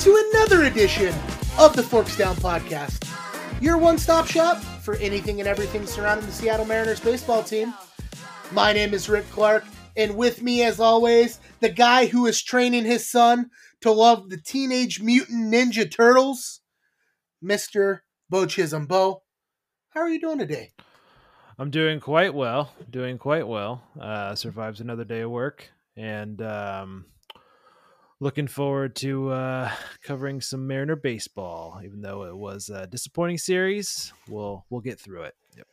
To another edition of the Forks Down Podcast, your one stop shop for anything and everything surrounding the Seattle Mariners baseball team. My name is Rick Clark, and with me, as always, the guy who is training his son to love the Teenage Mutant Ninja Turtles, Mr. Beau Chisholm. Beau, how are you doing today? I'm doing quite well. Doing quite well. Uh, survives another day of work, and um, looking forward to uh, covering some Mariner baseball. Even though it was a disappointing series, we'll we'll get through it. Yep.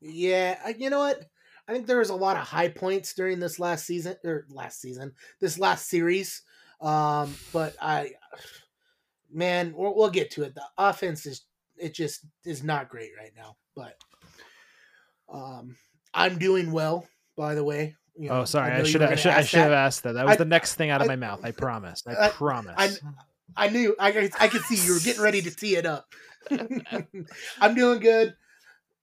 Yeah, you know what? I think there was a lot of high points during this last season or last season, this last series. Um, but I, man, we'll, we'll get to it. The offense is it just is not great right now. But um, I'm doing well, by the way. You oh, know, Oh, sorry. know I should were I should I should have asked that. That was I- the next thing out of I- my mouth. I promise. I, I- promise. I, I knew I, I could see you were getting ready to tee it up. I'm doing good.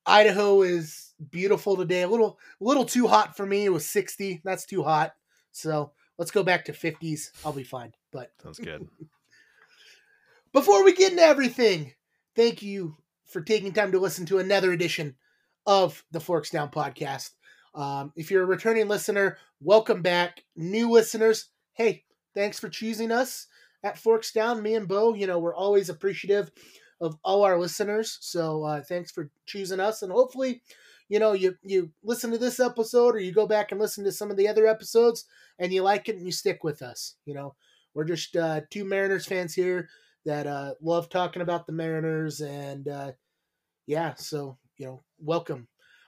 Idaho is beautiful today. A little a little too hot for me. It was 60. That's too hot. So let's go back to 50s. I'll be fine. But Sounds good. before we get into everything, thank you for taking time to listen to another edition of the Forks Down podcast. Um, if you're a returning listener, welcome back. New listeners, hey, thanks for choosing us at Forks Down. Me and Beau, you know, we're always appreciative of all our listeners. So uh, thanks for choosing us, and hopefully, you know, you you listen to this episode or you go back and listen to some of the other episodes, and you like it and you stick with us. You know, we're just uh, two Mariners fans here that uh, love talking about the Mariners, and uh, yeah, so you know, welcome.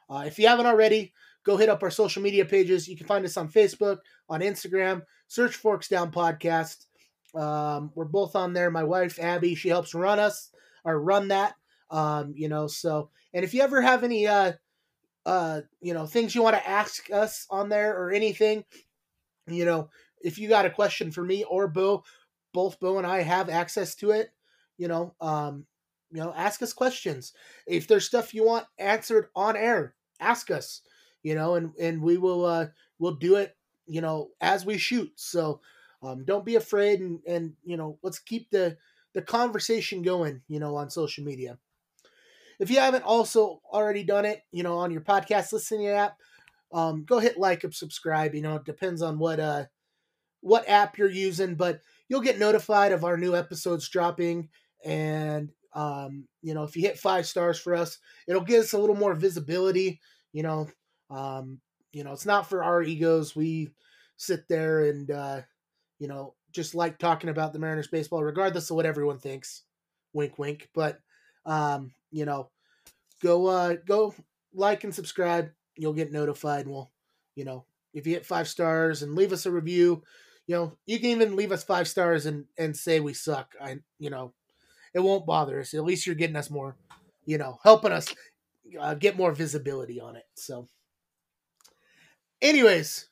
Uh, if you haven't already, go hit up our social media pages. You can find us on Facebook, on Instagram. Search Forks Down Podcast. Um, we're both on there. My wife Abby, she helps run us or run that. Um, you know, so and if you ever have any uh uh you know things you want to ask us on there or anything, you know, if you got a question for me or Beau, both Beau and I have access to it. You know, um, you know, ask us questions. If there's stuff you want answered on air, ask us. You know, and and we will uh we'll do it. You know, as we shoot. So um, don't be afraid, and and you know, let's keep the the conversation going. You know, on social media. If you haven't also already done it, you know, on your podcast listening app, um, go hit like and subscribe. You know, it depends on what uh what app you're using, but you'll get notified of our new episodes dropping. And um, you know, if you hit five stars for us, it'll give us a little more visibility. You know, um, you know, it's not for our egos. We sit there and uh, you know, just like talking about the Mariners baseball, regardless of what everyone thinks. Wink, wink. But um, you know, go uh, go like and subscribe. You'll get notified. We'll, you know, if you hit five stars and leave us a review, you know, you can even leave us five stars and and say we suck. I, you know, it won't bother us. At least you're getting us more, you know, helping us uh, get more visibility on it. So, anyways,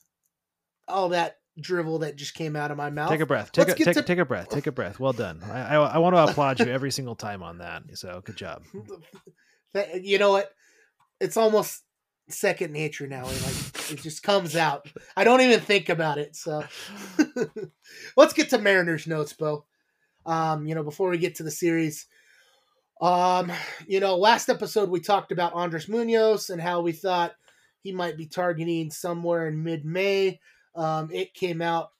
all that drivel that just came out of my mouth. Take a breath. Take a take, to- take a breath. Take a breath. Well done. I, I I want to applaud you every single time on that. So good job. You know what? It's almost second nature now. It, like it just comes out. I don't even think about it. So let's get to Mariners notes, Beau. Um, you know, before we get to the series, um, you know, last episode we talked about Andres Munoz and how we thought he might be targeting somewhere in mid-May. Um, it came out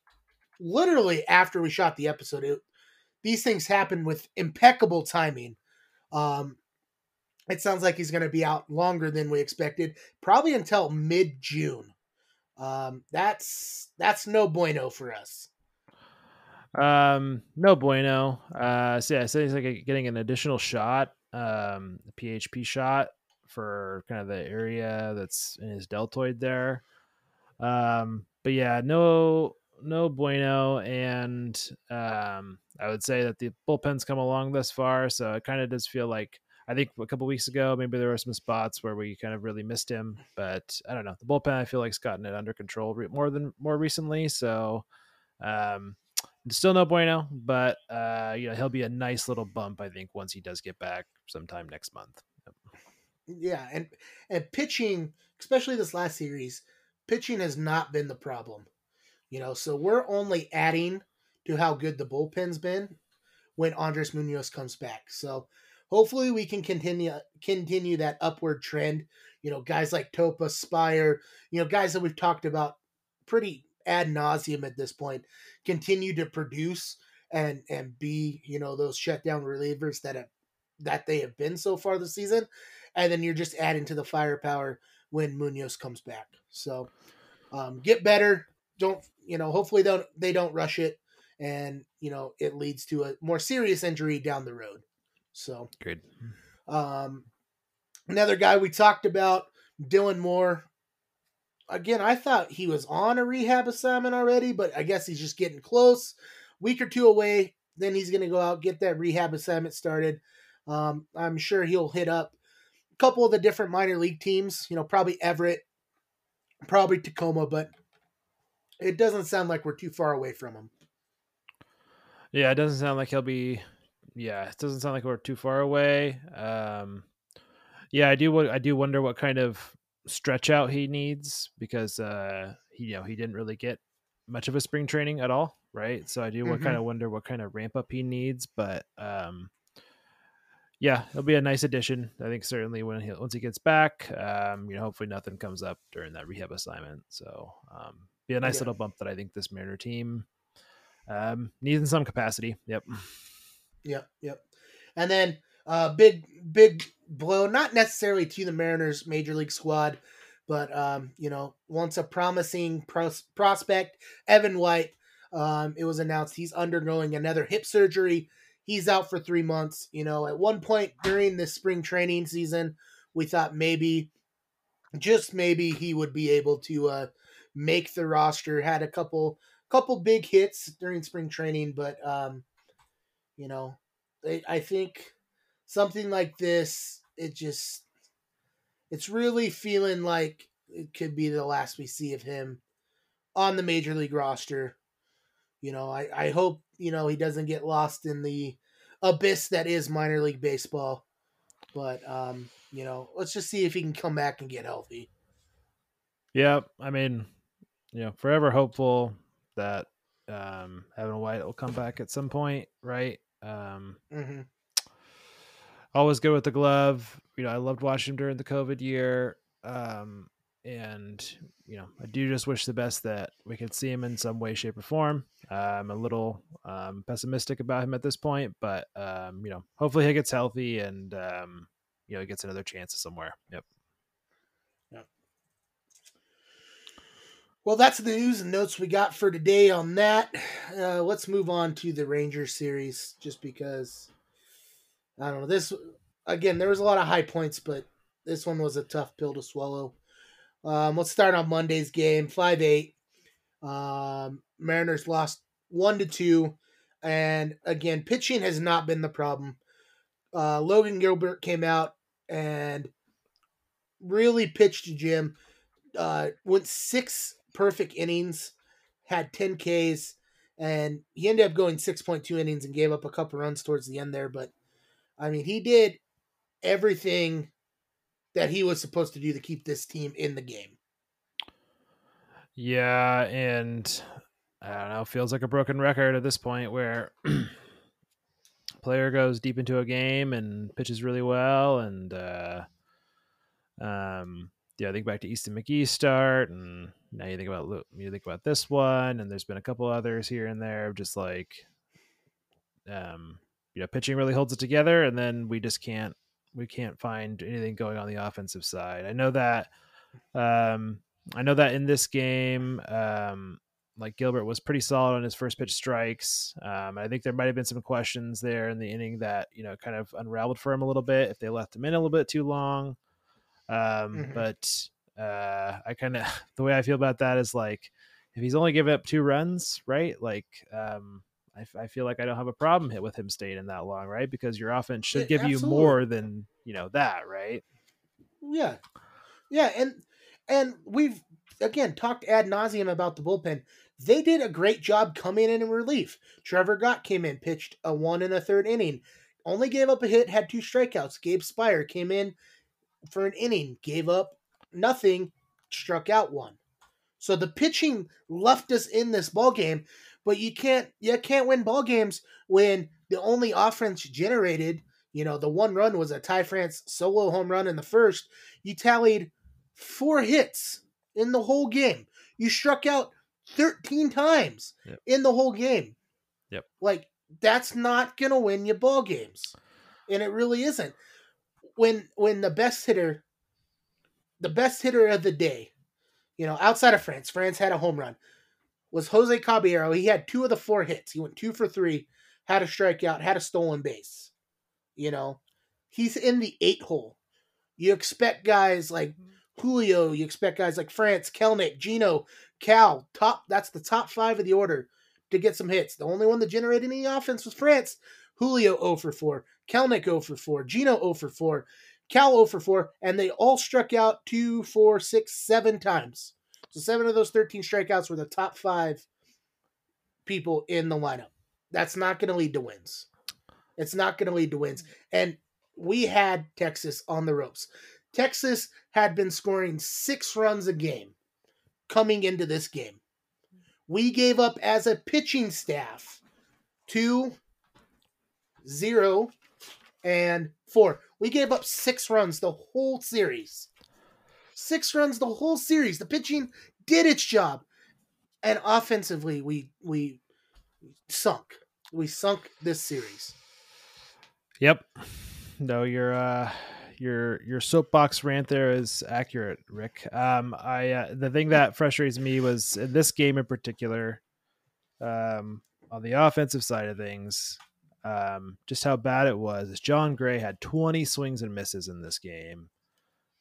literally after we shot the episode. It, these things happen with impeccable timing. Um, it sounds like he's going to be out longer than we expected, probably until mid June. Um, that's that's no bueno for us. Um, no bueno. Uh, so yeah, so he's like getting an additional shot, um, a PRP shot for kind of the area that's in his deltoid there. Um, but yeah, no, no bueno. And um, I would say that the bullpen's come along thus far, so it kind of does feel like I think a couple weeks ago maybe there were some spots where we kind of really missed him, but I don't know. The bullpen I feel like's gotten it under control re- more than more recently, so. Um, still no bueno, but uh, you know he'll be a nice little bump, I think, once he does get back sometime next month. Yeah, and and pitching, especially this last series, pitching has not been the problem. You know, so we're only adding to how good the bullpen's been when Andres Munoz comes back. So hopefully we can continue continue that upward trend. You know, guys like Topa, Speier, you know, guys that we've talked about pretty ad nauseum at this point, continue to produce and and be you know those shutdown relievers that have that they have been so far this season, and then you're just adding to the firepower when Munoz comes back. So um, get better. Don't you know? Hopefully don't they don't rush it, and you know it leads to a more serious injury down the road. So Good. um, another guy we talked about, Dylan Moore. Again, I thought he was on a rehab assignment already, but I guess he's just getting close. Week or two away, then he's going to go out get that rehab assignment started. Um, I'm sure he'll hit up couple of the different minor league teams. You know, probably Everett, probably Tacoma, but it doesn't sound like we're too far away from him. Yeah, it doesn't sound like he'll be. Yeah, it doesn't sound like we're too far away. Um, yeah, I do. I do wonder what kind of stretch out he needs because uh, he, you know, he didn't really get much of a spring training at all, right? So I do Mhm. kind of wonder what kind of ramp up he needs, but um, yeah, it'll be a nice addition. I think certainly when he once he gets back, um, you know, hopefully nothing comes up during that rehab assignment. So um, be a nice Yeah. little bump that I think this Mariner team um, needs in some capacity. Yep. Yep, yep. And then uh big big blow, not necessarily to the Mariners major league squad, but um, you know, once a promising pros- prospect, Evan White, um, it was announced he's undergoing another hip surgery. He's out for three months. You know, at one point during this spring training season, we thought maybe, just maybe, he would be able to uh, make the roster. Had a couple couple big hits during spring training, but um, you know, I, I think something like this, it just, it's really feeling like it could be the last we see of him on the major league roster. You know, I, I hope, you know, he doesn't get lost in the abyss that is minor league baseball. But, um, you know, let's just see if he can come back and get healthy. Yeah, I mean, you know, forever hopeful that um, Evan White will come back at some point, right? Um, hmm always good with the glove. You know, I loved watching him during the COVID year. Um, and, you know, I do just wish the best that we could see him in some way, shape, or form. Uh, I'm a little um, pessimistic about him at this point, but, um, you know, hopefully he gets healthy and, um, you know, he gets another chance somewhere. Yep. Well, that's the news and notes we got for today on that. Uh, let's move on to the Rangers series, just because I don't know this. Again, there was a lot of high points, but this one was a tough pill to swallow. Um, let's start on Monday's game, five eight. Um, Mariners lost one to two, and again, pitching has not been the problem. Uh, Logan Gilbert came out and really pitched to Jim. Uh, went six perfect innings, had 10 Ks, and he ended up going 6.2 innings and gave up a couple runs towards the end there. But I mean, he did everything that he was supposed to do to keep this team in the game. Yeah, and I don't know, feels like a broken record at this point where player goes deep into a game and pitches really well and uh um yeah, I think back to Easton McGee's start and now you think about you think about this one and there's been a couple others here and there just like um you know, pitching really holds it together and then we just can't we can't find anything going on the offensive side. I know that um I know that in this game, um, like Gilbert was pretty solid on his first pitch strikes. Um, I think there might have been some questions there in the inning that you know kind of unraveled for him a little bit if they left him in a little bit too long. Um, Mhm. But uh, I kind of the way I feel about that is like if he's only giving up two runs, right? Like um, I, I feel like I don't have a problem hit with him staying in that long, right? Because your offense should Yeah, give you more than you know that, right? Yeah, yeah, and and we've again talked ad nauseum about the bullpen. They did a great job coming in in relief. Trevor Gott came in, pitched a one and a third inning, only gave up a hit, had two strikeouts. Gabe Speier came in for an inning, gave up nothing, struck out one. So the pitching left us in this ball game, But you can't you can't win ball games when the only offense generated, you know, the one run was a Ty France solo home run in the first. You tallied four hits in the whole game. You struck out 13 times Yep. in the whole game. Yep. Like that's not going to win you ball games. And it really isn't. When when the best hitter the best hitter of the day, you know, outside of France, France had a home run, was Jose Caballero. He had two of the four hits. He went two for three, had a strikeout, had a stolen base. You know, he's in the eight hole. You expect guys like Julio, you expect guys like France, Kelenic, Geno, Cal, top that's the top five of the order to get some hits. The only one that generated any offense was France. Julio 0 for 4, Kelenic 0 for 4, Geno 0 for 4, Cal 0 for 4, and they all struck out two, four, six, seven times. So seven of those 13 strikeouts were the top five people in the lineup. That's not going to lead to wins. It's not going to lead to wins. And we had Texas on the ropes. Texas had been scoring six runs a game coming into this game. We gave up as a pitching staff two, zero, and four. We gave up six runs the whole series. Six runs the whole series. The pitching did its job. And offensively, we we sunk. We sunk this series. Yep. No, your uh your your soapbox rant there is accurate, Rick. Um I uh, the thing that frustrates me was in this game in particular, um on the offensive side of things, um just how bad it was. Jon Gray had 20 swings and misses in this game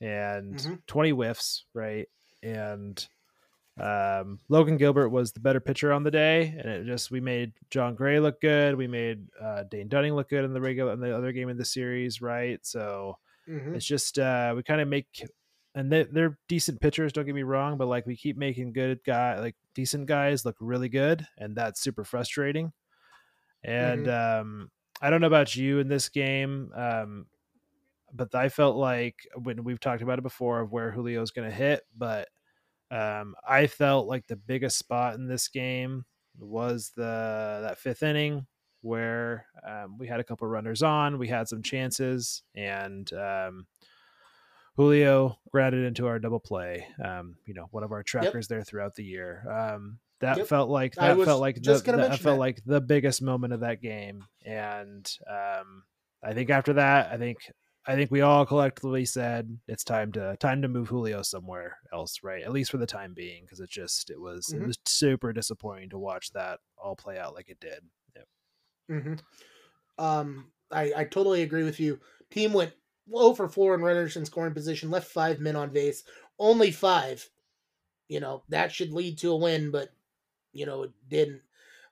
and Mhm. 20 whiffs, right? And um, Logan Gilbert was the better pitcher on the day, and it just we made Jon Gray look good. We made uh, Dane Dunning look good in the regular in the other game in the series, right? So Mhm. it's just uh, we kind of make, and they, they're decent pitchers. Don't get me wrong, but like we keep making good guy like decent guys look really good, and that's super frustrating. And um, I don't know about you in this game, um, but I felt like when we've talked about it before of where Julio's going to hit, but um, I felt like the biggest spot in this game was the that fifth inning where um, we had a couple runners on, we had some chances, and um, Julio grounded into our double play. Um, you know, one of our trackers there throughout the year. Um, that Yep. felt like that felt like the, just gonna that felt that. like the biggest moment of that game, and um, I think after that, I think I think we all collectively said it's time to time to move Julio somewhere else, right? At least for the time being, because it just it was Mhm. it was super disappointing to watch that all play out like it did. Yep. hmm Um, I, I totally agree with you. Team went low for four in runners in scoring position, left five men on base, only five. You know that should lead to a win, but you know it didn't.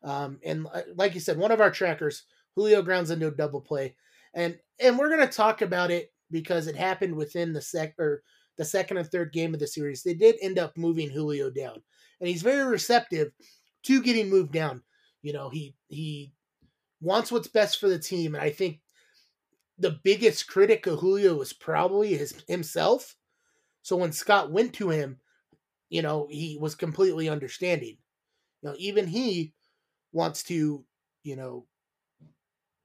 Um, and uh, like you said, one of our trackers, Julio, grounds into a double play, and and we're gonna talk about it because it happened within the sec or the second and third game of the series. They did end up moving Julio down, and he's very receptive to getting moved down. You know, he he wants what's best for the team, and I think the biggest critic of Julio was probably his himself. So when Scott went to him, you know, he was completely understanding. You know, even he wants to, you know,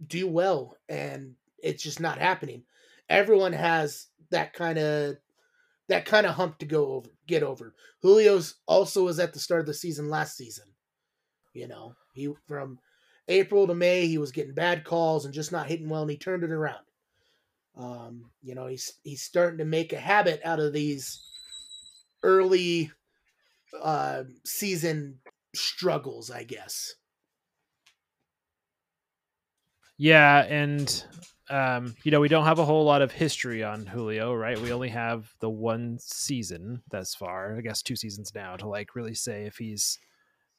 do well, and it's just not happening. Everyone has that kind of that kind of hump to go over, get over. Julio's also was at the start of the season last season. You know, he from April to May he was getting bad calls and just not hitting well, and he turned it around. Um, you know, he's he's starting to make a habit out of these early uh, season struggles, I guess. Yeah, and um, you know, we don't have a whole lot of history on Julio, right? We only have the one season thus far, I guess two seasons now, to like really say if he's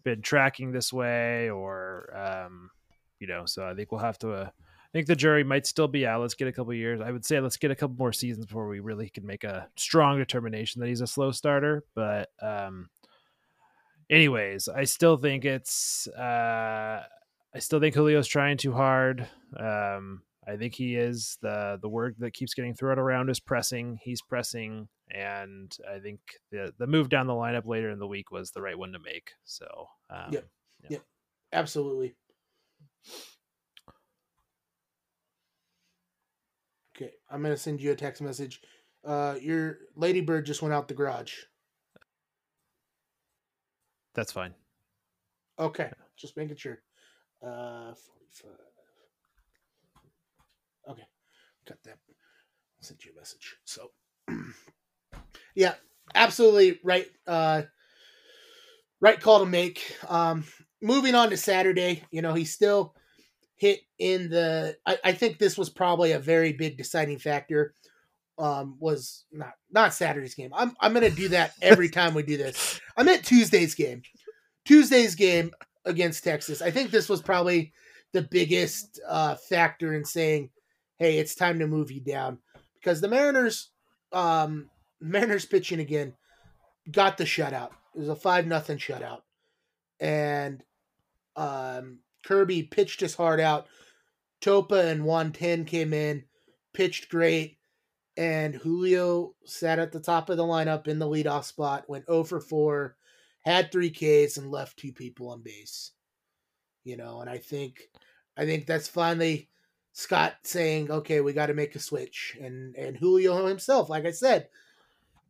been tracking this way or um, you know, so I think we'll have to uh, I think the jury might still be out. Let's get a couple years. I would say let's get a couple more seasons before we really can make a strong determination that he's a slow starter. But um, anyways, I still think it's uh, I still think Julio's trying too hard. Um, I think he is the the word that keeps getting thrown around is pressing. He's pressing, and I think the the move down the lineup later in the week was the right one to make. So um, Yep. yeah. Yep. Absolutely. Okay, I'm gonna send you a text message. Uh, your ladybird just went out the garage. That's fine. Okay, just making sure. Uh, 45. Okay, cut that. I'll send you a message. So, yeah, absolutely right. Uh, right call to make. Um, moving on to Saturday, you know, he still hit in the. I, I think this was probably a very big deciding factor. Um, was not not Saturday's game. I'm I'm gonna do that every time we do this. I meant Tuesday's game. Tuesday's game against Texas. I think this was probably the biggest uh, factor in saying, "Hey, it's time to move you down," because the Mariners, um, Mariners pitching again, got the shutout. It was a five nothing shutout, and um, Kirby pitched his heart out. Topa and Juan Then came in, pitched great, and Julio sat at the top of the lineup in the leadoff spot, went 0 for 4, had three Ks, and left two people on base. You know, and I think, I think that's finally Scott saying, "Okay, we got to make a switch," and and Julio himself, like I said,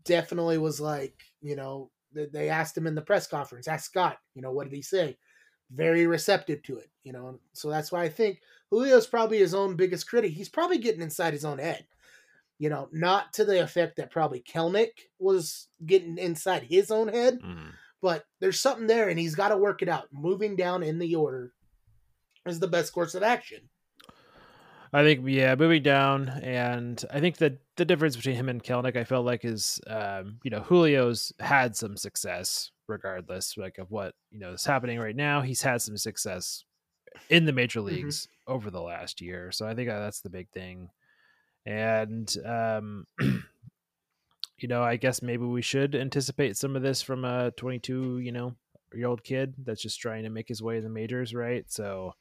definitely was like, you know, they asked him in the press conference, ask Scott, you know, what did he say? Very receptive to it, you know. So that's why I think Julio's probably his own biggest critic. He's probably getting inside his own head. You know, not to the effect that probably Kelenic was getting inside his own head, Mm. But there's something there and he's got to work it out. Moving down in the order is the best course of action. I think yeah, moving down, and I think that the difference between him and Kelenic, I felt like is, um, you know, Julio's had some success regardless, like of what you know is happening right now. He's had some success in the major leagues over the last year, so I think uh, that's the big thing. And um, you know, I guess maybe we should anticipate some of this from a 22, you know, year old kid that's just trying to make his way in the majors, right? So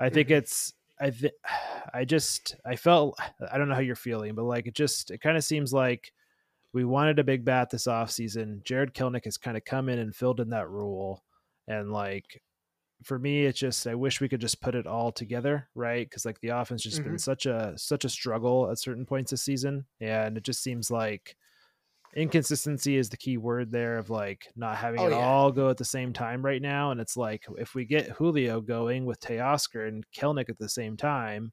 I think Mhm. it's I think I just I felt I don't know how you're feeling, but like it just it kind of seems like we wanted a big bat this offseason. Jarred Kelenic has kind of come in and filled in that role. And like for me, it's just I wish we could just put it all together, right? Because like the offense just been Mhm. such a such a struggle at certain points this season, and it just seems like inconsistency is the key word there of like not having Oh, it yeah. all go at the same time right now. And it's like if we get Julio going with Teoscar and Kelenic at the same time,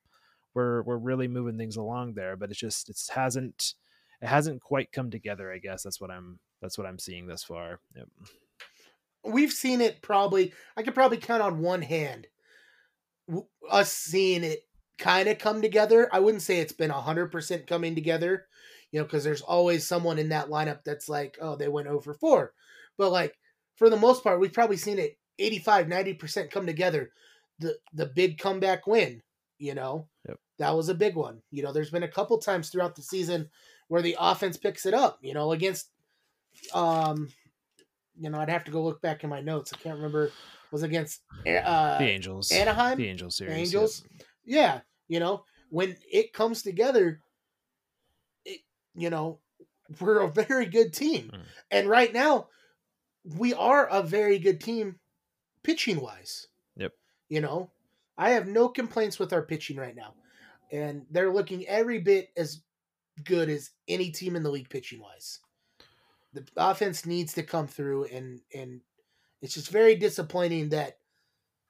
we're we're really moving things along there. But it's just it hasn't it hasn't quite come together. I guess that's what I'm that's what I'm seeing thus far. Yep. we've seen it probably i could probably count on one hand us seeing it kind of come together i wouldn't say it's been 100% coming together you know because there's always someone in that lineup that's like oh they went over 4 but like for the most part we've probably seen it 85 90% come together the the big comeback win you know Yep. that was a big one you know there's been a couple times throughout the season where the offense picks it up you know against um you know, I'd have to go look back in my notes. I can't remember. Was against uh, The Angels, Anaheim, the Angels The series, yep. Angels. Yeah, you know, when it comes together, you know, we're a very good team, Mm. and right now, we are a very good team, pitching wise. Yep. You know, I have no complaints with our pitching right now, and they're looking every bit as good as any team in the league pitching wise. The offense needs to come through, and and it's just very disappointing that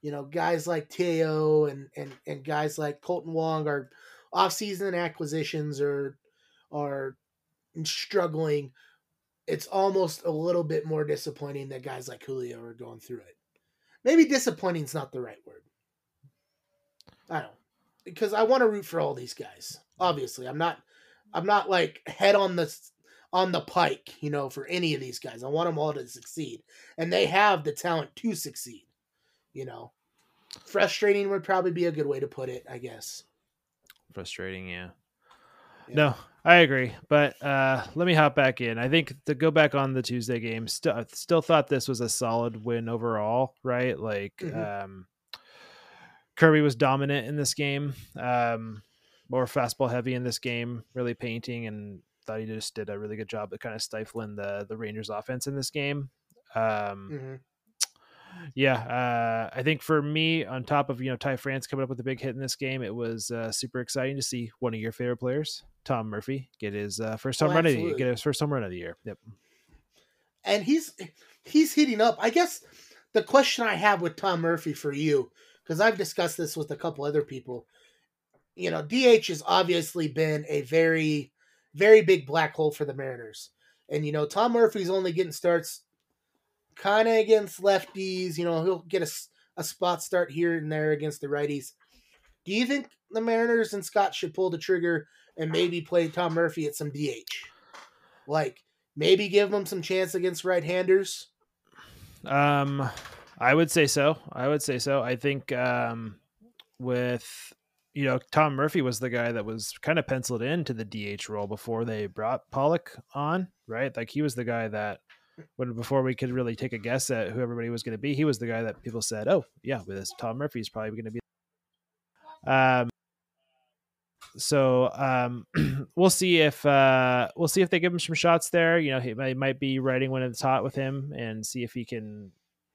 you know guys like Teo and and and guys like Kolten Wong are off-season acquisitions or are struggling. It's almost a little bit more disappointing that guys like Julio are going through it. Maybe disappointing is not the right word. I don't because I want to root for all these guys. Obviously, I'm not I'm not like head on the on the pike, you know, for any of these guys. I want them all to succeed, and they have the talent to succeed. You know, frustrating would probably be a good way to put it, I guess. frustrating yeah. Yeah. no i agree but uh let me hop back in i think to go back on the tuesday game still still thought this was a solid win overall right like Mhm. um kirby was dominant in this game um more fastball heavy in this game really painting and thought he just did a really good job at kind of stifling the the rangers offense in this game um hmm Yeah, uh, I think for me, on top of you know Ty France coming up with a big hit in this game, it was uh, super exciting to see one of your favorite players, Tom Murphy, get his uh, first Oh, home run of the year, get his first home run of the year. Yep. and he's he's heating up. I guess the question I have with Tom Murphy for you, because I've discussed this with a couple other people, you know, DH has obviously been a very, very big black hole for the Mariners, and you know Tom Murphy's only getting starts, kind of against lefties. You know he'll get a, a spot start here and there against the righties. Do you think the Mariners and Scott should pull the trigger and maybe play Tom Murphy at some DH? Like maybe give him some chance against right-handers. Um, I would say so. I would say so. I think um, with you know Tom Murphy was the guy that was kind of penciled into the DH role before they brought Pollock on, right? Like he was the guy that when before we could really take a guess at who everybody was going to be, he was the guy that people said, "Oh, yeah, with this Tom Murphy is probably going to be." Um. So um, we'll see if uh, we'll see if they give him some shots there. You know, he might, might be riding when it's hot with him and see if he can,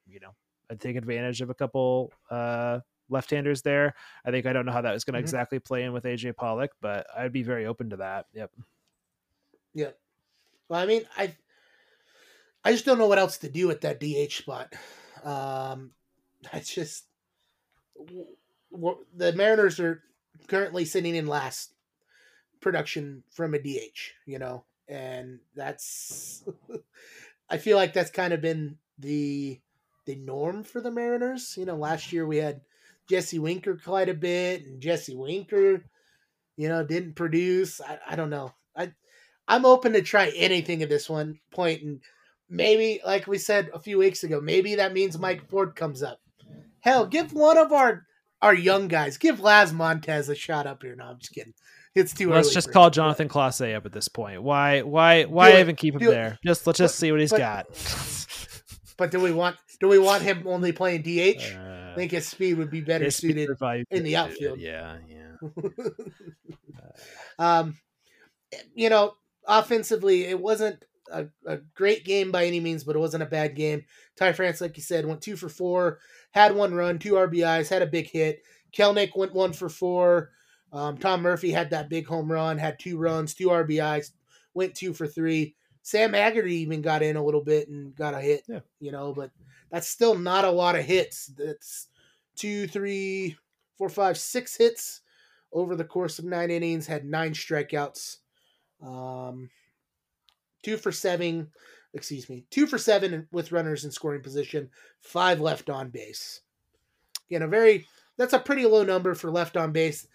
you know, take advantage of a couple uh, left-handers there. I think I don't know how that is going to Mhm. exactly play in with AJ Pollock, but I'd be very open to that. Yep. Yep. Well, I mean, I I just don't know what else to do at that DH spot. Um, it's just the Mariners are currently sitting in last production from a DH, you know, and that's I feel like that's kind of been the the norm for the Mariners. You know, last year we had Jesse Winker quite a bit, and Jesse Winker, you know, didn't produce. I, I don't know. I I'm open to try anything at this one point, and maybe, like we said a few weeks ago, maybe that means Mike Ford comes up. Hell, give one of our our young guys, give Laz Montes a shot up here. No, I'm just kidding. It's too early. Let's just call him, but- Jonatan Clase up at this point. Why? Why? Why it. even keep him Do it. there? Just let's just see what he's But- got. But do we want do we want him only playing DH? Uh, I think his speed would be better suited. in the outfield. Yeah, yeah. Um, you know, offensively, it wasn't a, a great game by any means, but it wasn't a bad game. Ty France, like you said, went two for four, had one run, two RBIs, had a big hit. Kelenic went one for four. Um, Tom Murphy had that big home run, had two runs, two RBIs, went two for three. Sam Haggerty even got in a little bit and got a hit, Yeah. you know, but that's still not a lot of hits. That's two, three, four, five, six hits over the course of nine innings, had nine strikeouts, um, two for seven, excuse me, two for seven with runners in scoring position, five left on base. Again, a very that's a pretty low number for left on base,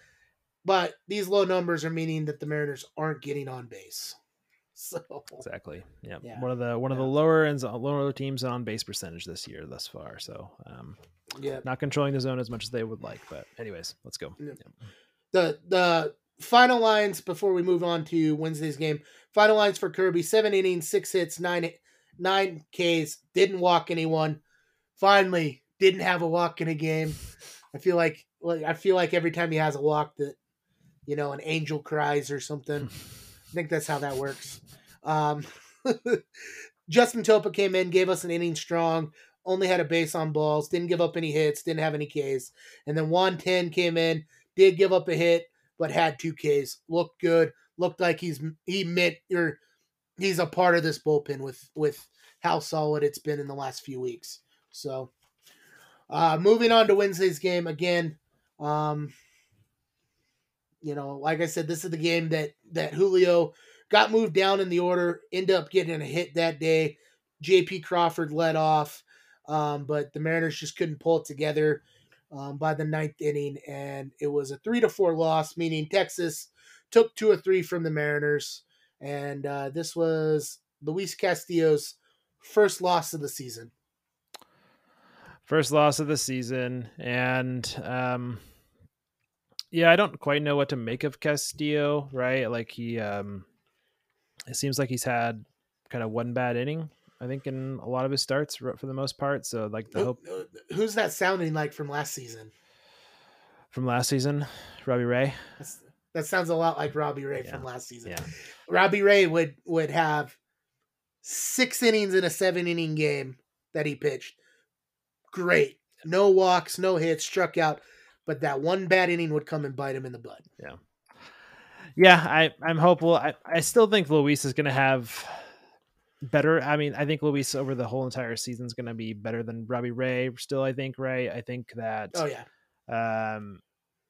but these low numbers are meaning that the Mariners aren't getting on base. So Exactly. Yeah. Yeah. One of the one of the lower ends, lower teams on base percentage this year thus far. So, um, yeah, not controlling the zone as much as they would like. But, anyways, let's go. Yeah. Yep. the the final lines before we move on to Wednesday's game. Final lines for Kirby: seven innings, six hits, nine nine Ks. Didn't walk anyone. Finally, didn't have a walk in a game. I feel like like I feel like every time he has a walk that you know an angel cries or something. I think that's how that works. Um, Justin Topa came in, gave us an inning strong, only had a base on balls, didn't give up any hits, didn't have any Ks. And then Juan Then came in, did give up a hit, but had two Ks. Looked good. Looked like he's he meant or he's a part of this bullpen with with how solid it's been in the last few weeks. So, uh, moving on to Wednesday's game again. Um, you know, like I said, this is the game that that Julio got moved down in the order, ended up getting a hit that day. J.P. Crawford led off, um, but the Mariners just couldn't pull it together um, by the ninth inning, and it was a three to four loss, meaning Texas took two or three from the Mariners, and uh, this was Luis Castillo's first loss of the season. First loss of the season, and um, yeah, I don't quite know what to make of Castillo. Right, like he, um, it seems like he's had kind of one bad inning. I think in a lot of his starts for the most part. So like the Who- hope Who's that sounding like from last season? from last season, Robbie Ray. That's, that sounds a lot like Robbie Ray Yeah. from last season. Yeah, Robbie Ray would would have six innings in a seven inning game that he pitched, great. No walks, no hits, struck out, but that one bad inning would come and bite him in the butt. Yeah. Yeah, I, I'm hopeful. I, I still think Luis is going to have better. I mean, I think Luis over the whole entire season is going to be better than Robbie Ray. Still, I think, right? I think that. Oh yeah. Um,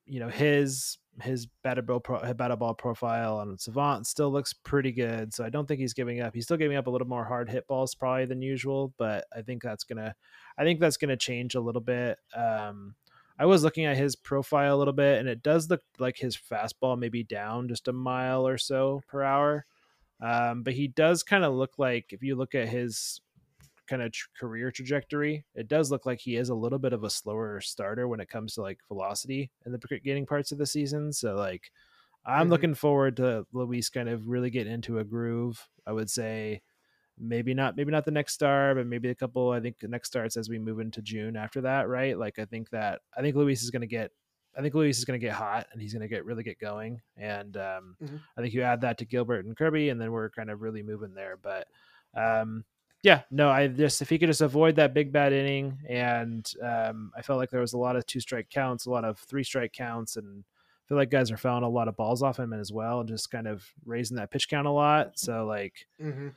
you know his his better ball, pro, batted ball profile on Savant still looks pretty good. So I don't think he's giving up. He's still giving up a little more hard hit balls probably than usual, but I think that's gonna I think that's gonna change a little bit. Um, I was looking at his profile a little bit, and it does look like his fastball may be down just a mile or so per hour. Um, but he does kind of look like if you look at his kind of tr- career trajectory, it does look like he is a little bit of a slower starter when it comes to like velocity in the beginning parts of the season. So like I'm mm-hmm. looking forward to Luis kind of really getting into a groove. I would say maybe not maybe not the next star, but maybe a couple I think the next starts as we move into June after that, right? Like I think that I think Luis is gonna get I think Luis is going to get hot and he's going to get really get going. And um, mm-hmm. I think you add that to Gilbert and Kirby, and then we're kind of really moving there. But um, yeah, no, I just if he could just avoid that big bad inning, and um, I felt like there was a lot of two strike counts, a lot of three strike counts, and I feel like guys are fouling a lot of balls off him as well, and just kind of raising that pitch count a lot. So like, mm-hmm.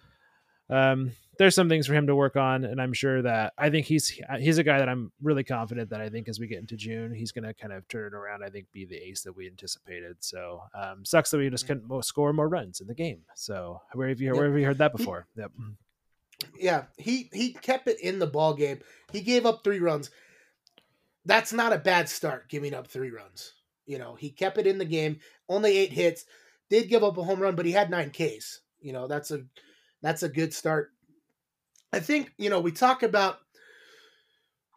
um, there's some things for him to work on, and I'm sure that I think he's he's a guy that I'm really confident that I think as we get into June, he's going to kind of turn it around. I think be the ace that we anticipated. So um, sucks that we just mm-hmm. couldn't score more runs in the game. So where have you where have you heard that before? Yep. Yeah, he he kept it in the ball game. He gave up three runs. That's not a bad start, giving up three runs. You know, he kept it in the game. Only eight hits. Did give up a home run, but he had nine Ks. You know, that's a that's a good start. I think you know we talk about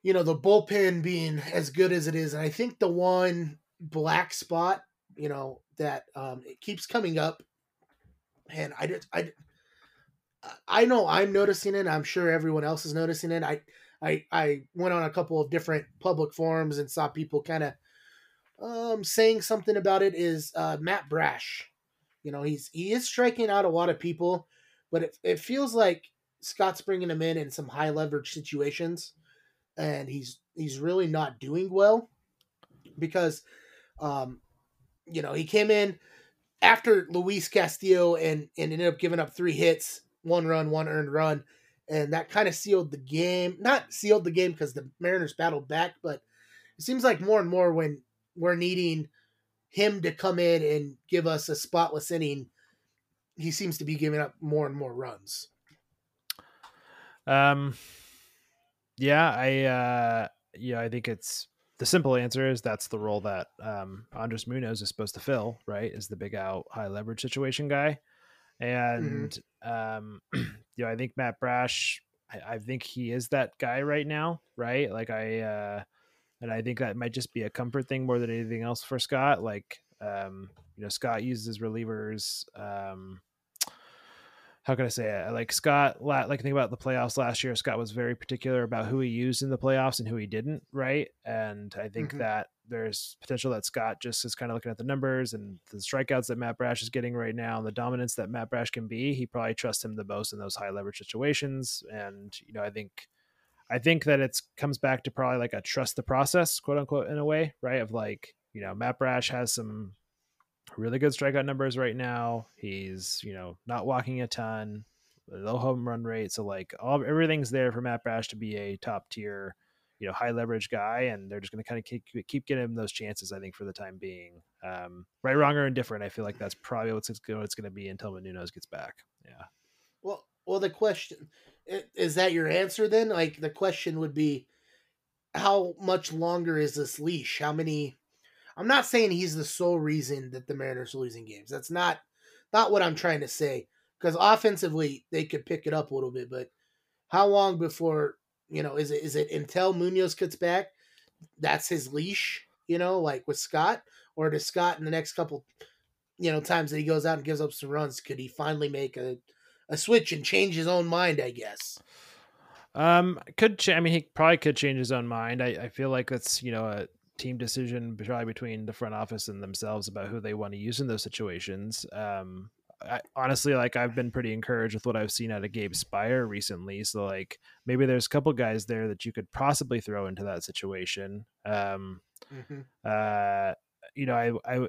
you know the bullpen being as good as it is, and I think the one black spot, you know, that um, it keeps coming up, and I just I I know I'm noticing it. I'm sure everyone else is noticing it. I I I went on a couple of different public forums and saw people kind of um, saying something about it. Is uh, Matt Brash? You know, he's he is striking out a lot of people, but it it feels like Scott's bringing him in in some high leverage situations, and he's he's really not doing well because, um, you know, he came in after Luis Castillo and and ended up giving up three hits one run, one earned run, and that kind of sealed the game. Not sealed the game because the Mariners battled back, but it seems like more and more when we're needing him to come in and give us a spotless inning, he seems to be giving up more and more runs. Um, yeah, I uh, yeah, I think it's the simple answer is that's the role that um, Andres Munoz is supposed to fill, right? Is the big out high leverage situation guy. Mm-hmm. and mm-hmm. um, you know, I think Matt Brash, I, I, think he is that guy right now, right? Like I, uh, and I think that might just be a comfort thing more than anything else for Scott. Like, um, you know, Scott uses relievers. Um, how can I say it? Like Scott, like think about the playoffs last year. Scott was very particular about who he used in the playoffs and who he didn't, right? And I think mm-hmm. that there's potential that Scott just is kind of looking at the numbers and the strikeouts that Matt Brash is getting right now and the dominance that Matt Brash can be. He probably trusts him the most in those high leverage situations. And you know, I think, I think that it's comes back to probably like a trust the process, quote unquote, in a way, right? Of like, you know, Matt Brash has some really good strikeout numbers right now. He's, you know, not walking a ton, low home run rate. So like all everything's there for Matt Brash to be a top tier, you know, high leverage guy. And they're just going to kind of keep, keep getting him those chances, I think, for the time being. Um, right, wrong, or indifferent. I feel like that's probably what's it's going to be until Munoz gets back. Yeah. Well, well, the question is that your answer then? Like the question would be, how much longer is this leash? How many I'm not saying he's the sole reason that the Mariners are losing games. That's not not what I'm trying to say. Because offensively they could pick it up a little bit, but how long before you know is it is it until Munoz cuts back? That's his leash, you know, like with Scott, or does Scott in the next couple, you know, times that he goes out and gives up some runs, could he finally make a a switch and change his own mind? I guess. Um, could ch- I mean he probably could change his own mind. I, I feel like that's you know a team decision probably between the front office and themselves about who they want to use in those situations. Um, I, honestly, like I've been pretty encouraged with what I've seen out of Gabe Speier recently. So like maybe there's a couple guys there that you could possibly throw into that situation. Um, mm-hmm. uh, you know, I, I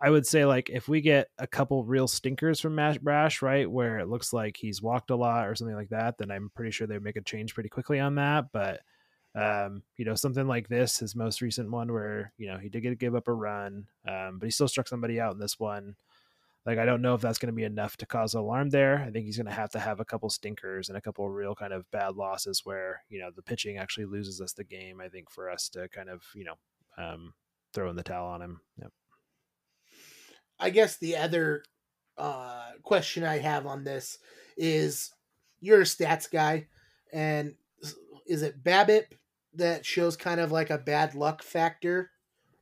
I would say like if we get a couple real stinkers from Matt Brash, right, where it looks like he's walked a lot or something like that, then I'm pretty sure they would make a change pretty quickly on that. But um, you know, something like this, his most recent one, where you know he did get give up a run, um, but he still struck somebody out in this one. Like I don't know if that's going to be enough to cause alarm there. I think he's going to have to have a couple stinkers and a couple real kind of bad losses where you know the pitching actually loses us the game. I think for us to kind of you know um, throw in the towel on him. Yep. I guess the other uh, question I have on this is you're a stats guy, and is it BABIP that shows kind of like a bad luck factor?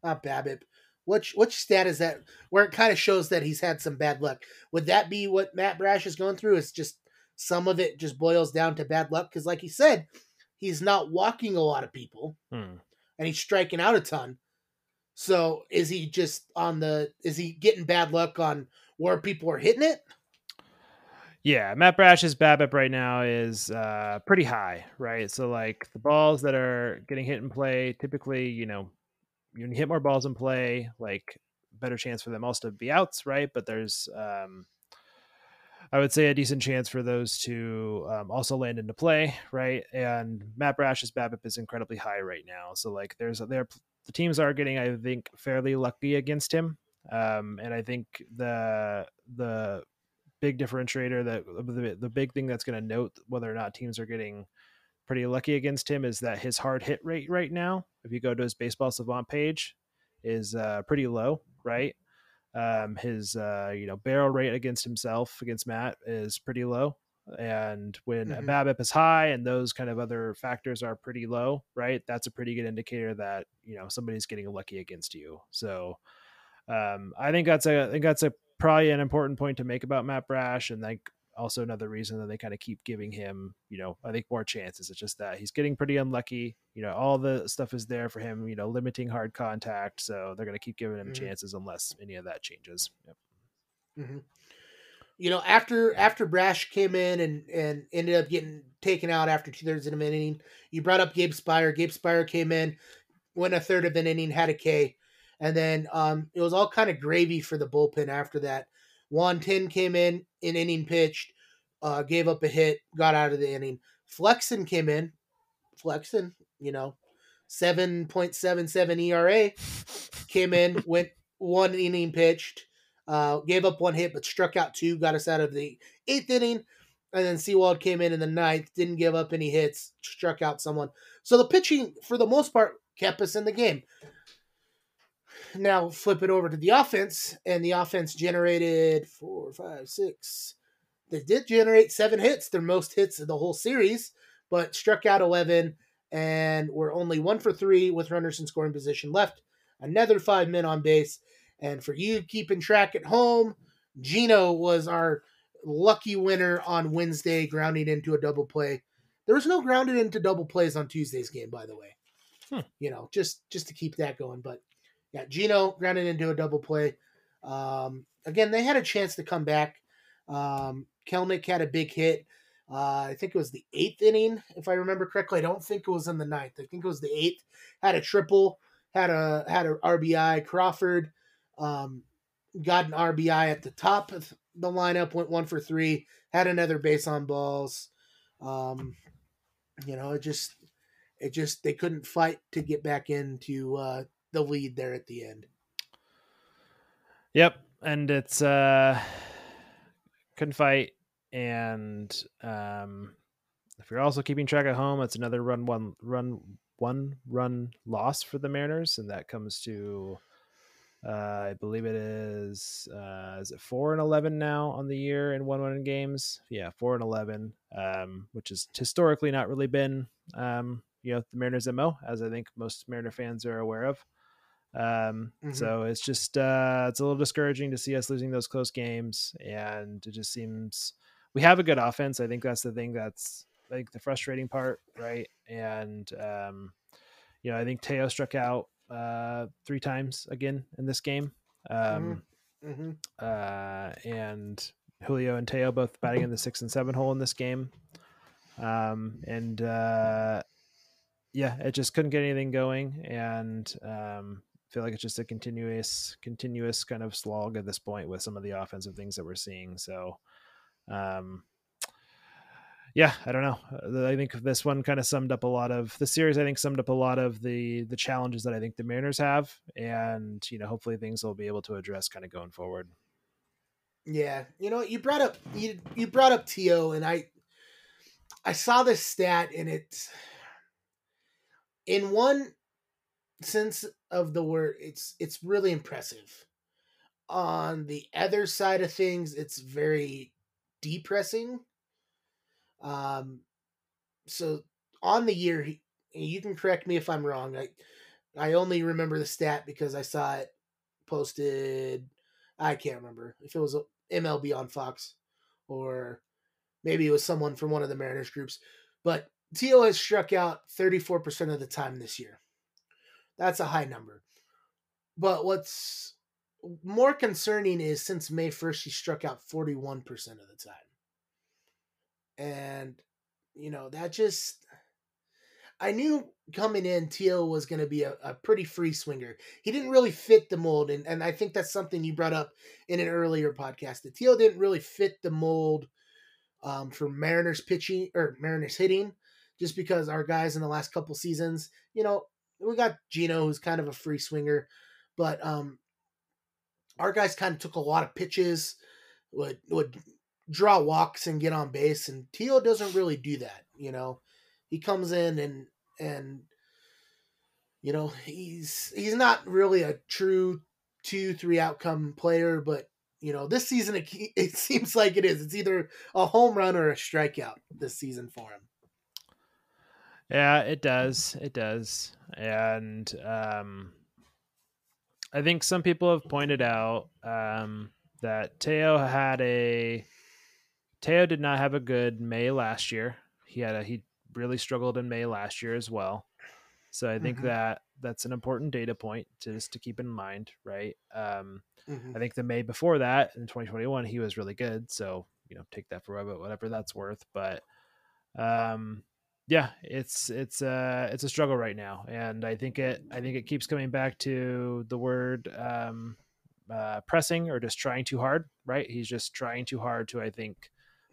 Not BABIP. Which which stat is that where it kind of shows that he's had some bad luck? Would that be what Matt Brash is going through? It's just some of it just boils down to bad luck because, like he said, he's not walking a lot of people, hmm. and he's striking out a ton. So is he just on the is he getting bad luck on where people are hitting it? Yeah, Matt Brash's BABIP right now is uh, pretty high, right? So like the balls that are getting hit in play, typically, you know, you can hit more balls in play, like better chance for them also to be outs, right? But there's um, I would say a decent chance for those to um, also land into play, right? And Matt Brash's BABIP is incredibly high right now, so like there's there the teams are getting, I think, fairly lucky against him. Um, and I think the the big differentiator that the, the big thing that's going to note whether or not teams are getting pretty lucky against him is that his hard hit rate right now, if you go to his baseball savant page, is uh, pretty low, right? Um, his uh, you know barrel rate against himself against Matt is pretty low and when mm-hmm. a BABIP is high and those kind of other factors are pretty low, right? That's a pretty good indicator that you know somebody's getting lucky against you. So um, I think that's a I think that's a probably an important point to make about Matt Brash, and like also another reason that they kind of keep giving him, you know, I think more chances. It's just that he's getting pretty unlucky. You know, all the stuff is there for him. You know, limiting hard contact, so they're going to keep giving him mm-hmm. chances unless any of that changes. Yep. Mm-hmm you know, after after Brash came in and and ended up getting taken out after two thirds of an inning, you brought up Gabe Speier. Gabe Speier came in, went a third of an inning, had a K, and then um, it was all kind of gravy for the bullpen after that. Juan Then came in, in inning pitched, uh, gave up a hit, got out of the inning. Flexen came in, Flexen, you know, seven point seven seven ERA, came in, went one inning pitched uh, gave up one hit, but struck out two, got us out of the eighth inning. And then Sewald came in in the ninth, didn't give up any hits, struck out someone. So the pitching, for the most part, kept us in the game. Now flip it over to the offense, and the offense generated four, five, six. They did generate seven hits, their most hits of the whole series, but struck out 11 and were only one for three with runners in scoring position left. Another five men on base and for you keeping track at home, Geno was our lucky winner on Wednesday, grounding into a double play. There was no grounded into double plays on Tuesday's game, by the way. Hmm. You know, just just to keep that going. But yeah, Geno grounded into a double play. Um, again, they had a chance to come back. Um, Kelenic had a big hit. Uh, I think it was the eighth inning, if I remember correctly. I don't think it was in the ninth. I think it was the eighth. Had a triple. Had a had a RBI. Crawford um, got an RBI at the top of the lineup, went one for three, had another base on balls. Um, you know, it just, it just, they couldn't fight to get back into uh, the lead there at the end. Yep. And it's, uh, couldn't fight. And, um, if you're also keeping track at home, it's another run one run one run loss for the Mariners, and that comes to uh, I believe it is uh, is it four and eleven now on the year in one one games. Yeah, four and eleven, um, which has historically not really been um, you know the Mariners' mo, as I think most Mariner fans are aware of. Um, mm-hmm. So it's just uh, it's a little discouraging to see us losing those close games, and it just seems we have a good offense. I think that's the thing that's like the frustrating part, right? And um, you know, I think Teo struck out uh, three times again in this game. Um, Mm-hmm. uh, and Julio and Teo both batting in the six and seven hole in this game. Um, and uh, yeah, it just couldn't get anything going, and um, feel like it's just a continuous, continuous kind of slog at this point with some of the offensive things that we're seeing. So, um, yeah, I don't know. Uh, I think this one kind of summed up a lot of the series. I think summed up a lot of the the challenges that I think the Mariners have, and you know, hopefully things will be able to address kind of going forward. Yeah, you know, you brought up you you brought up Teo, and I I saw this stat, and it's in one sense of the word, it's it's really impressive. On the other side of things, it's very depressing. Um, so on the year, you can correct me if I'm wrong. I I only remember the stat because I saw it posted. I can't remember if it was MLB on Fox or maybe it was someone from one of the Mariners groups. But Teo has struck out 34% of the time this year. That's a high number. But what's more concerning is since May 1st, he struck out 41% of the time. And, you know, that just. I knew coming in, Teo was going to be a, a, pretty free swinger. He didn't really fit the mold. And, and I think that's something you brought up in an earlier podcast. That Teo didn't really fit the mold um, for Mariners pitching or Mariners hitting, just because our guys in the last couple seasons, you know, we got Geno, who's kind of a free swinger, but um, our guys kind of took a lot of pitches, would would draw walks and get on base, and Teo doesn't really do that. You know, he comes in and and you know he's he's not really a true two three outcome player, but you know this season it, it seems like it is. It's either a home run or a strikeout this season for him. Yeah, it does. It does. And um, I think some people have pointed out um, that Teo had a Teo did not have a good May last year. He had a he really struggled in May last year as well. So I think mm-hmm. that that's an important data point to just to keep in mind, right? Um, mm-hmm. I think the May before that in 2021 he was really good. So you know take that for whatever that's worth. But um, yeah, it's it's uh it's a struggle right now, and I think it I think it keeps coming back to the word um, uh, pressing or just trying too hard. Right, he's just trying too hard to I think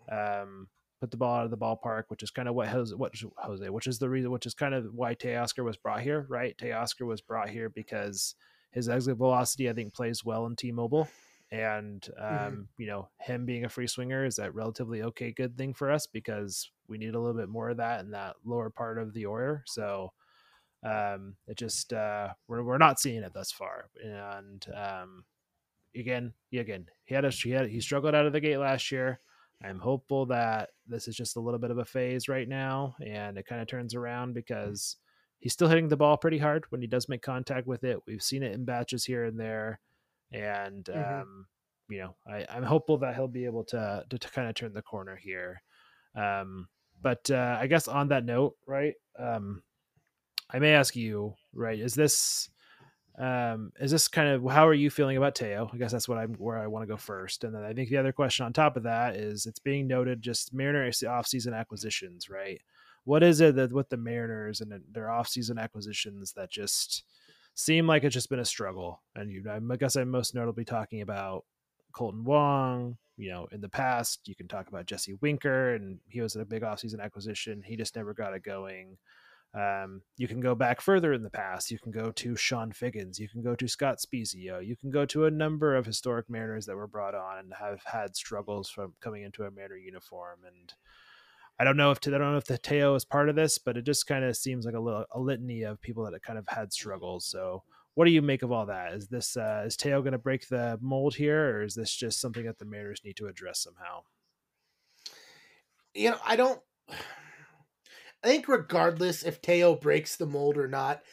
um, put the ball out of the ballpark, which is kind of what Jose, what Jose, which is the reason, which is kind of why Teoscar was brought here. Right, Teoscar was brought here because his exit velocity I think plays well in T-Mobile and mm-hmm. um, mm-hmm. you know him being a free swinger is that relatively okay good thing for us because we need a little bit more of that in that lower part of the order so um, it just uh, we're, we're not seeing it thus far and um, again again he had a he had he struggled out of the gate last year i'm hopeful that this is just a little bit of a phase right now and it kind of turns around because he's still hitting the ball pretty hard when he does make contact with it we've seen it in batches here and there and mm-hmm. um, you know I, am hopeful that he'll be able to, to, to kind of turn the corner here. Um, but uh, I guess on that note, right? Um, I may ask you, right? Is this um, is this kind of how are you feeling about Teo? I guess that's what I'm where I want to go first, and then I think the other question on top of that is it's being noted just Mariners off-season acquisitions, right? What is it that with the Mariners and their off-season acquisitions that just seem like it's just been a struggle. And you, I guess I'm most notably talking about Kolten Wong. You know, in the past, you can talk about Jesse Winker, and he was a big offseason acquisition. He just never got it going. Um, you can go back further in the past. You can go to Chone Figgins. You can go to Scott Spiezio. You can go to a number of historic Mariners that were brought on and have had struggles from coming into a Mariner uniform. And I don't know if I don't know if the Teo is part of this, but it just kind of seems like a little a litany of people that kind of had struggles. So, what do you make of all that? Is this uh, is Teo going to break the mold here, or is this just something that the Mariners need to address somehow? You know, I don't. I think regardless if Teo breaks the mold or not,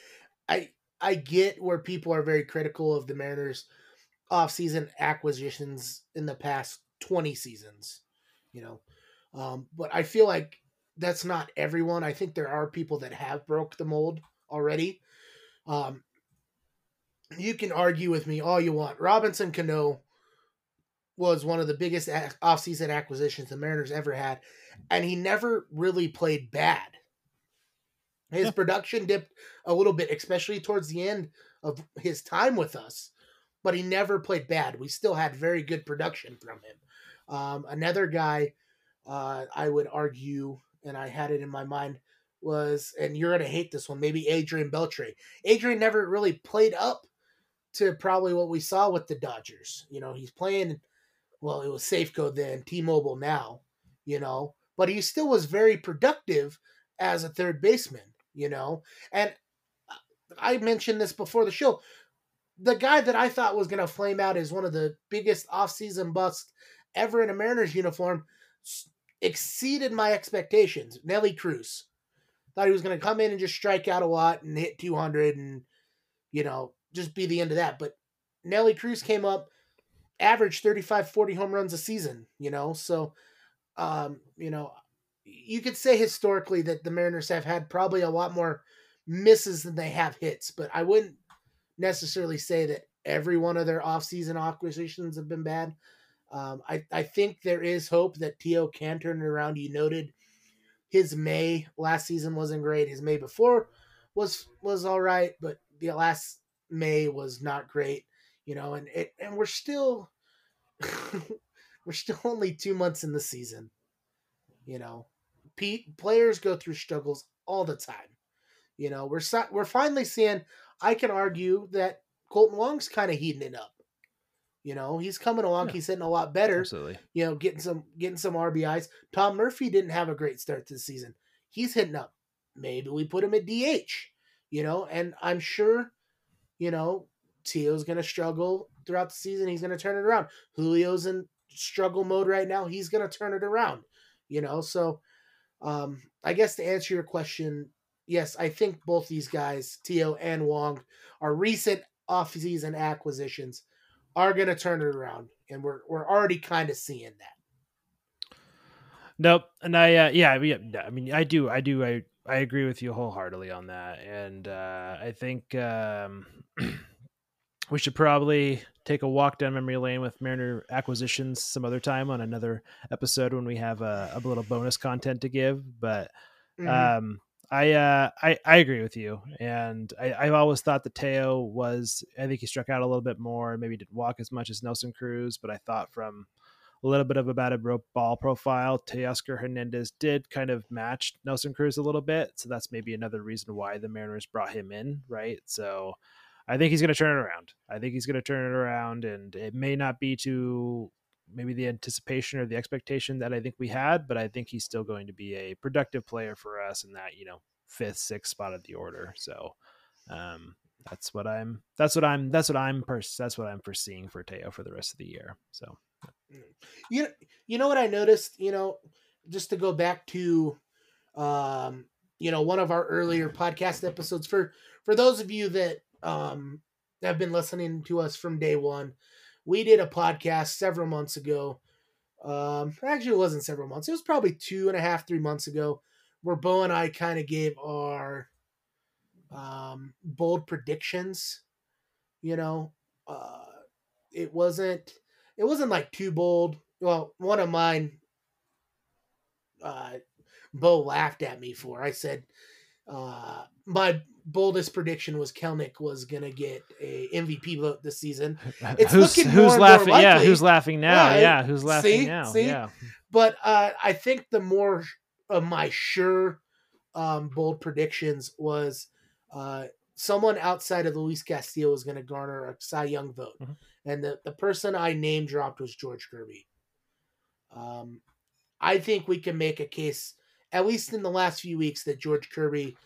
I I get where people are very critical of the Mariners offseason acquisitions in the past 20 seasons. You know, um, but I feel like that's not everyone. I think there are people that have broke the mold already. Um, you can argue with me all you want. Robinson Cano was one of the biggest offseason acquisitions the Mariners ever had, and he never really played bad. His yeah. production dipped a little bit, especially towards the end of his time with us, but he never played bad. We still had very good production from him. Um, another guy uh, I would argue, and I had it in my mind, was, and you're going to hate this one, maybe Adrian Beltre. Adrian never really played up to probably what we saw with the Dodgers. You know, he's playing, well, it was Safeco then, T Mobile now, you know, but he still was very productive as a third baseman, you know. And I mentioned this before the show. The guy that I thought was going to flame out is one of the biggest offseason busts ever in a Mariners uniform exceeded my expectations. Nelly Cruz. Thought he was going to come in and just strike out a lot and hit 200 and, you know, just be the end of that. But Nelly Cruz came up, averaged 35, 40 home runs a season, you know? So, um, you know, you could say historically that the Mariners have had probably a lot more misses than they have hits, but I wouldn't necessarily say that every one of their offseason acquisitions have been bad. Um, I, I think there is hope that Teo can turn it around. You noted his May last season wasn't great. His May before was was all right, but the last May was not great, you know, and it and we're still we're still only two months in the season. You know, Pete players go through struggles all the time. You know, we're we're finally seeing. I can argue that Kolten Wong's kind of heating it up. You know, he's coming along. Yeah. He's hitting a lot better. Absolutely. You know, getting some getting some RBIs. Tom Murphy didn't have a great start to the season. He's hitting up. Maybe we put him at DH. You know, and I'm sure you know, Teo's going to struggle throughout the season. He's going to turn it around. Julio's in struggle mode right now. He's going to turn it around, you know? So, um, I guess to answer your question, yes, I think both these guys, Teo and Wong, are recent off-season acquisitions, are going to turn it around, and we're we're already kind of seeing that. Nope, and I uh, yeah, yeah, I mean, I do, I do, I I agree with you wholeheartedly on that, and uh, I think um, we should probably take a walk down memory lane with Mariner acquisitions some other time on another episode when we have a, a little bonus content to give. But mm-hmm. um, I, uh, I I agree with you, and I, I've always thought that Teo was. I think he struck out a little bit more, maybe didn't walk as much as Nelson Cruz, but I thought from a little bit of a batted ball profile. Teoscar Hernandez did kind of match Nelson Cruz a little bit, so that's maybe another reason why the Mariners brought him in, right? So I think he's going to turn it around. I think he's going to turn it around, and it may not be to maybe the anticipation or the expectation that I think we had, but I think he's still going to be a productive player for us in that you know fifth, sixth spot of the order. So um, that's what I'm. That's what I'm. That's what I'm. Pers- that's what I'm foreseeing for Teo for the rest of the year. So you know, you know what I noticed. You know, just to go back to, um, you know, one of our earlier podcast episodes for for those of you that um have been listening to us from day one, we did a podcast several months ago. Um, actually, it wasn't several months. It was probably two and a half, three months ago, where Beau and I kind of gave our um bold predictions. You know, uh, it wasn't it wasn't like too bold. Well, one of mine, uh, Beau laughed at me for. I said uh, my boldest prediction was Kelenic was gonna get a MVP vote this season. It's who's, looking who's laughing. yeah, who's laughing now? Yeah, yeah who's laughing see, now? See? Yeah, but uh, I think the more of my sure um, bold predictions was uh, someone outside of Luis Castillo is going to garner a Cy Young vote. Mm-hmm. And the, the person I name dropped was George Kirby. Um, I think we can make a case, at least in the last few weeks, that George Kirby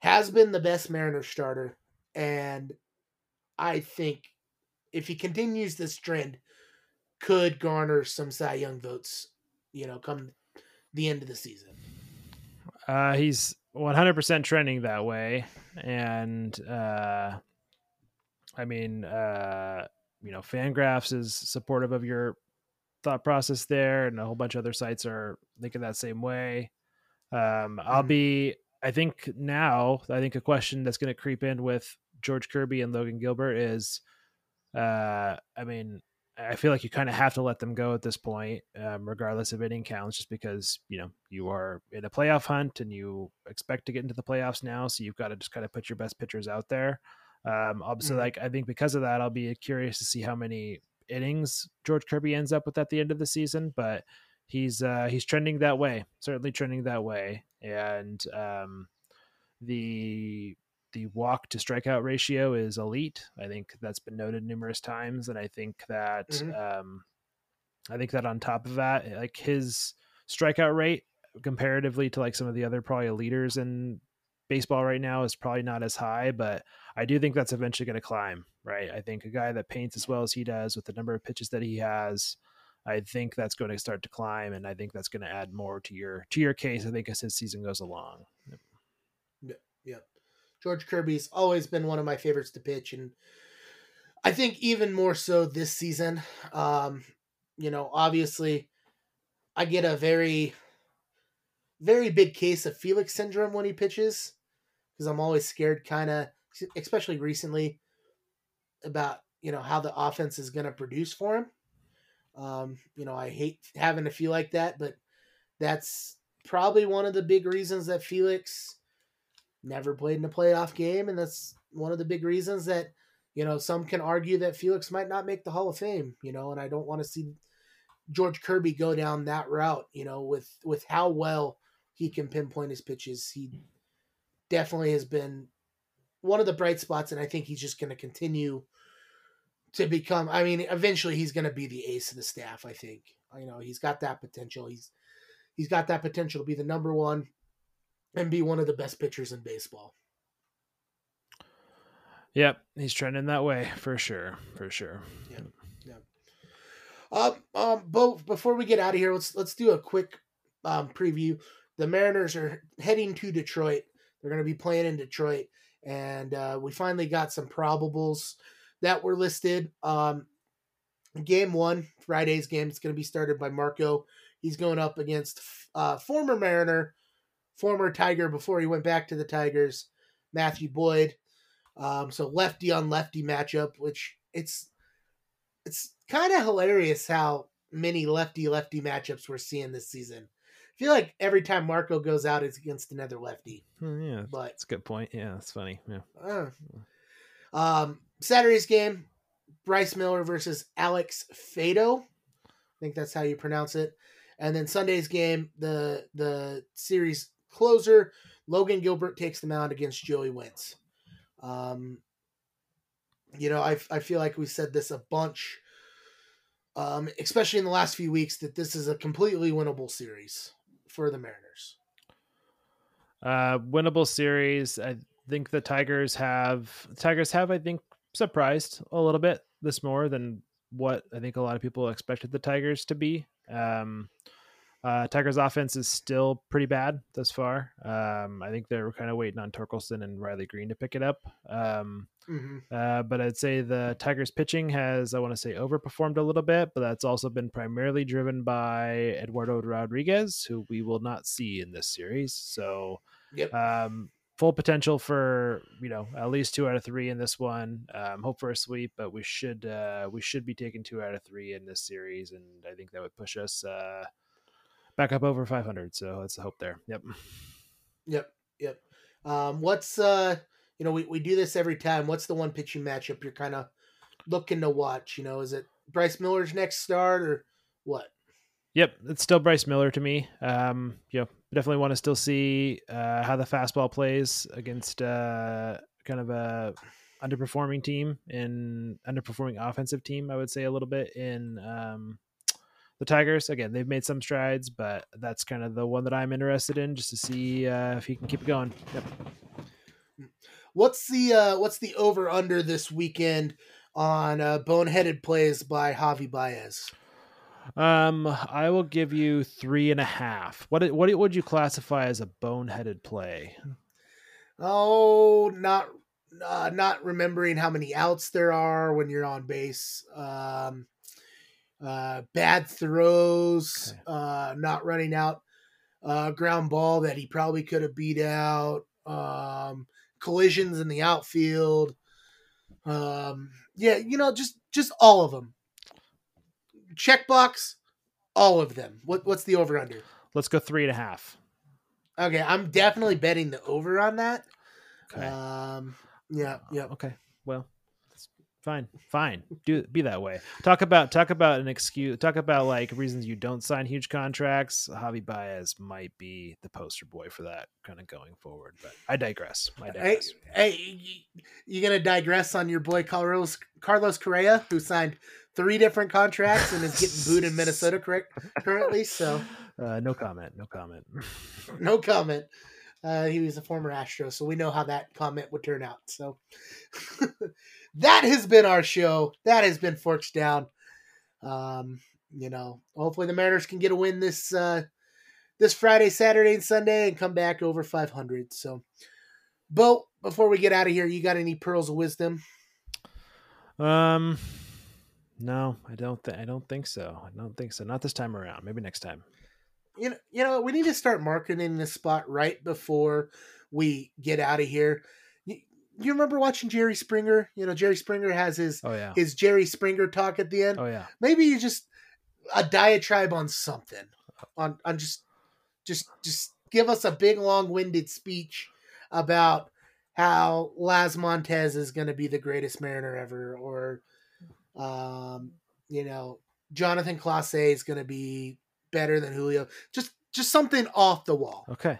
has been the best Mariner starter. And I think if he continues this trend, could garner some Cy Young votes, you know, come the end of the season. Uh, he's 100% trending that way and uh i mean uh you know fangraphs is supportive of your thought process there and a whole bunch of other sites are thinking that same way um i'll mm-hmm. be i think now i think a question that's going to creep in with george kirby and logan gilbert is uh i mean I feel like you kind of have to let them go at this point, um, regardless of inning counts, just because you know you are in a playoff hunt and you expect to get into the playoffs now. So you've got to just kind of put your best pitchers out there. Um, obviously, Mhm. like I think because of that, I'll be curious to see how many innings George Kirby ends up with at the end of the season. But he's uh, he's trending that way, certainly trending that way, and um, the the walk to strikeout ratio is elite. I think that's been noted numerous times, and I think that Mhm. um, I think that on top of that, like his strikeout rate comparatively to like some of the other probably leaders in baseball right now is probably not as high, but I do think that's eventually going to climb. Right? I think a guy that paints as well as he does with the number of pitches that he has. I think that's going to start to climb, and I think that's going to add more to your to your case. I think as his season goes along. Yep. Yeah. George Kirby's always been one of my favorites to pitch, and I think even more so this season. Um, you know, obviously, I get a very, very big case of Felix syndrome when he pitches because I'm always scared, kind of, especially recently, about you know how the offense is going to produce for him. Um, you know, I hate having to feel like that, but that's probably one of the big reasons that Felix never played in a playoff game, and that's one of the big reasons that you know some can argue that Felix might not make the Hall of Fame. You know, and I don't want to see George Kirby go down that route. You know, with with how well he can pinpoint his pitches, he definitely has been one of the bright spots, and I think he's just going to continue to become. I mean, eventually he's going to be the ace of the staff. I think you know he's got that potential. He's he's got that potential to be the number one and be one of the best pitchers in baseball. Yep, he's trending that way for sure, for sure. Yeah, yeah. Um, um, but before we get out of here, let's let's do a quick um, preview. The Mariners are heading to Detroit. They're going to be playing in Detroit, and uh, we finally got some probables that were listed. Um, game one, Friday's game, is going to be started by Marco. He's going up against uh, former Mariner, former Tiger before he went back to the Tigers, Matthew Boyd. Um, so lefty on lefty matchup, which it's it's kind of hilarious how many lefty lefty matchups we're seeing this season. I feel like every time Marco goes out, it's against another lefty. Oh, yeah, But that's a good point. Yeah, that's funny. Yeah. uh, um, Saturday's game, Bryce Miller versus Alex Faedo. I think that's how you pronounce it. And then Sunday's game, the the series closer, Logan Gilbert takes the mound against Joey Wentz. Um, you know, I, I feel like we said this a bunch, um, especially in the last few weeks, that this is a completely winnable series for the Mariners. Uh, winnable series. I think the Tigers have Tigers have I think surprised a little bit this more than what I think a lot of people expected the Tigers to be. Um, uh, Tigers offense is still pretty bad thus far. Um, I think they're kind of waiting on Torkelson and Riley Greene to pick it up. Um, Mm-hmm. uh, but I'd say the Tigers pitching has, I want to say, overperformed a little bit, but that's also been primarily driven by Eduardo Rodriguez, who we will not see in this series. So, Yep. um, full potential for you know at least two out of three in this one. Um, hope for a sweep, but we should uh, we should be taking two out of three in this series, and I think that would push us uh, back up over 500. So that's the hope there. Yep. Yep. Yep. Um, what's uh, you know, we, we do this every time. What's the one pitching matchup you're kind of looking to watch? You know, is it Bryce Miller's next start or what? Yep, it's still Bryce Miller to me. Um, you know, definitely want to still see uh, how the fastball plays against uh, kind of a underperforming team and underperforming offensive team. I would say a little bit in um, the Tigers. Again, they've made some strides, but that's kind of the one that I'm interested in, just to see uh, if he can keep it going. Yep. What's the uh, what's the over under this weekend on uh, boneheaded plays by Javi Baez? Um, I will give you three and a half. What what would you classify as a boneheaded play? Oh, not uh, not remembering how many outs there are when you're on base. Um, uh, bad throws, Okay. uh, not running out, uh, ground ball that he probably could have beat out. Um, collisions in the outfield. Um, yeah, you know, just just all of them. Checkbox, all of them. What what's the over under? Let's go three and a half. Okay, I'm definitely betting the over on that. Okay. Um, yeah, yeah. Okay. Well, fine. Fine. Do be that way. Talk about talk about an excuse. Talk about like reasons you don't sign huge contracts. Javi Baez might be the poster boy for that kind of going forward. But I digress. I Hey, digress. hey, y- you gonna digress on your boy Carlos Carlos Correa, who signed three different contracts and is getting booed in Minnesota correct, currently? So Uh, no comment. No comment. no comment. Uh, he was a former Astro, so we know how that comment would turn out. So that has been our show. That has been Forks Down. Um, you know, hopefully the Mariners can get a win this uh, this Friday, Saturday, and Sunday, and come back over 500. So, Beau, before we get out of here, you got any pearls of wisdom? Um, no, I don't. Th- I don't think so. I don't think so. Not this time around. Maybe next time. you know, you know, we need to start marketing this spot right before we get out of here. You, you remember watching Jerry Springer? You know, Jerry Springer has his Oh yeah. his Jerry Springer talk at the end. Oh yeah. Maybe you just a diatribe on something, on on just just just give us a big long winded speech about how Laz Montes is going to be the greatest Mariner ever, or um, you know, Jonatan Clase is going to be better than Julio. Just just something off the wall. Okay.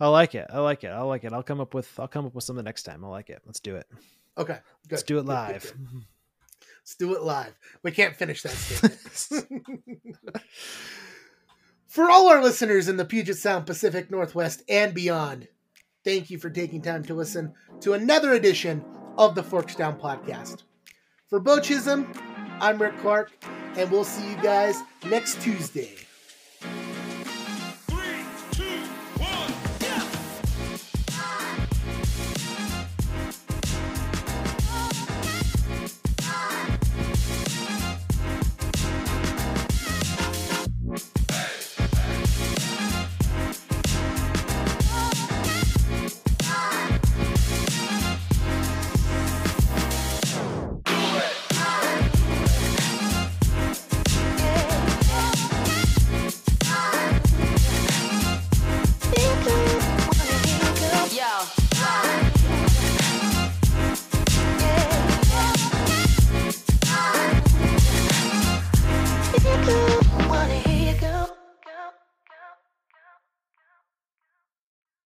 I like it. I like it. I like it. I'll come up with. I'll come up with something next time. I like it. Let's do it. Okay, good. Let's do it good, live. good. Let's do it live. We can't finish that statement. for all our listeners in the Puget Sound, Pacific Northwest, and beyond, thank you for taking time to listen to another edition of the Forks Down podcast. For Beau Chisholm, I'm Rick Clark, and we'll see you guys next Tuesday.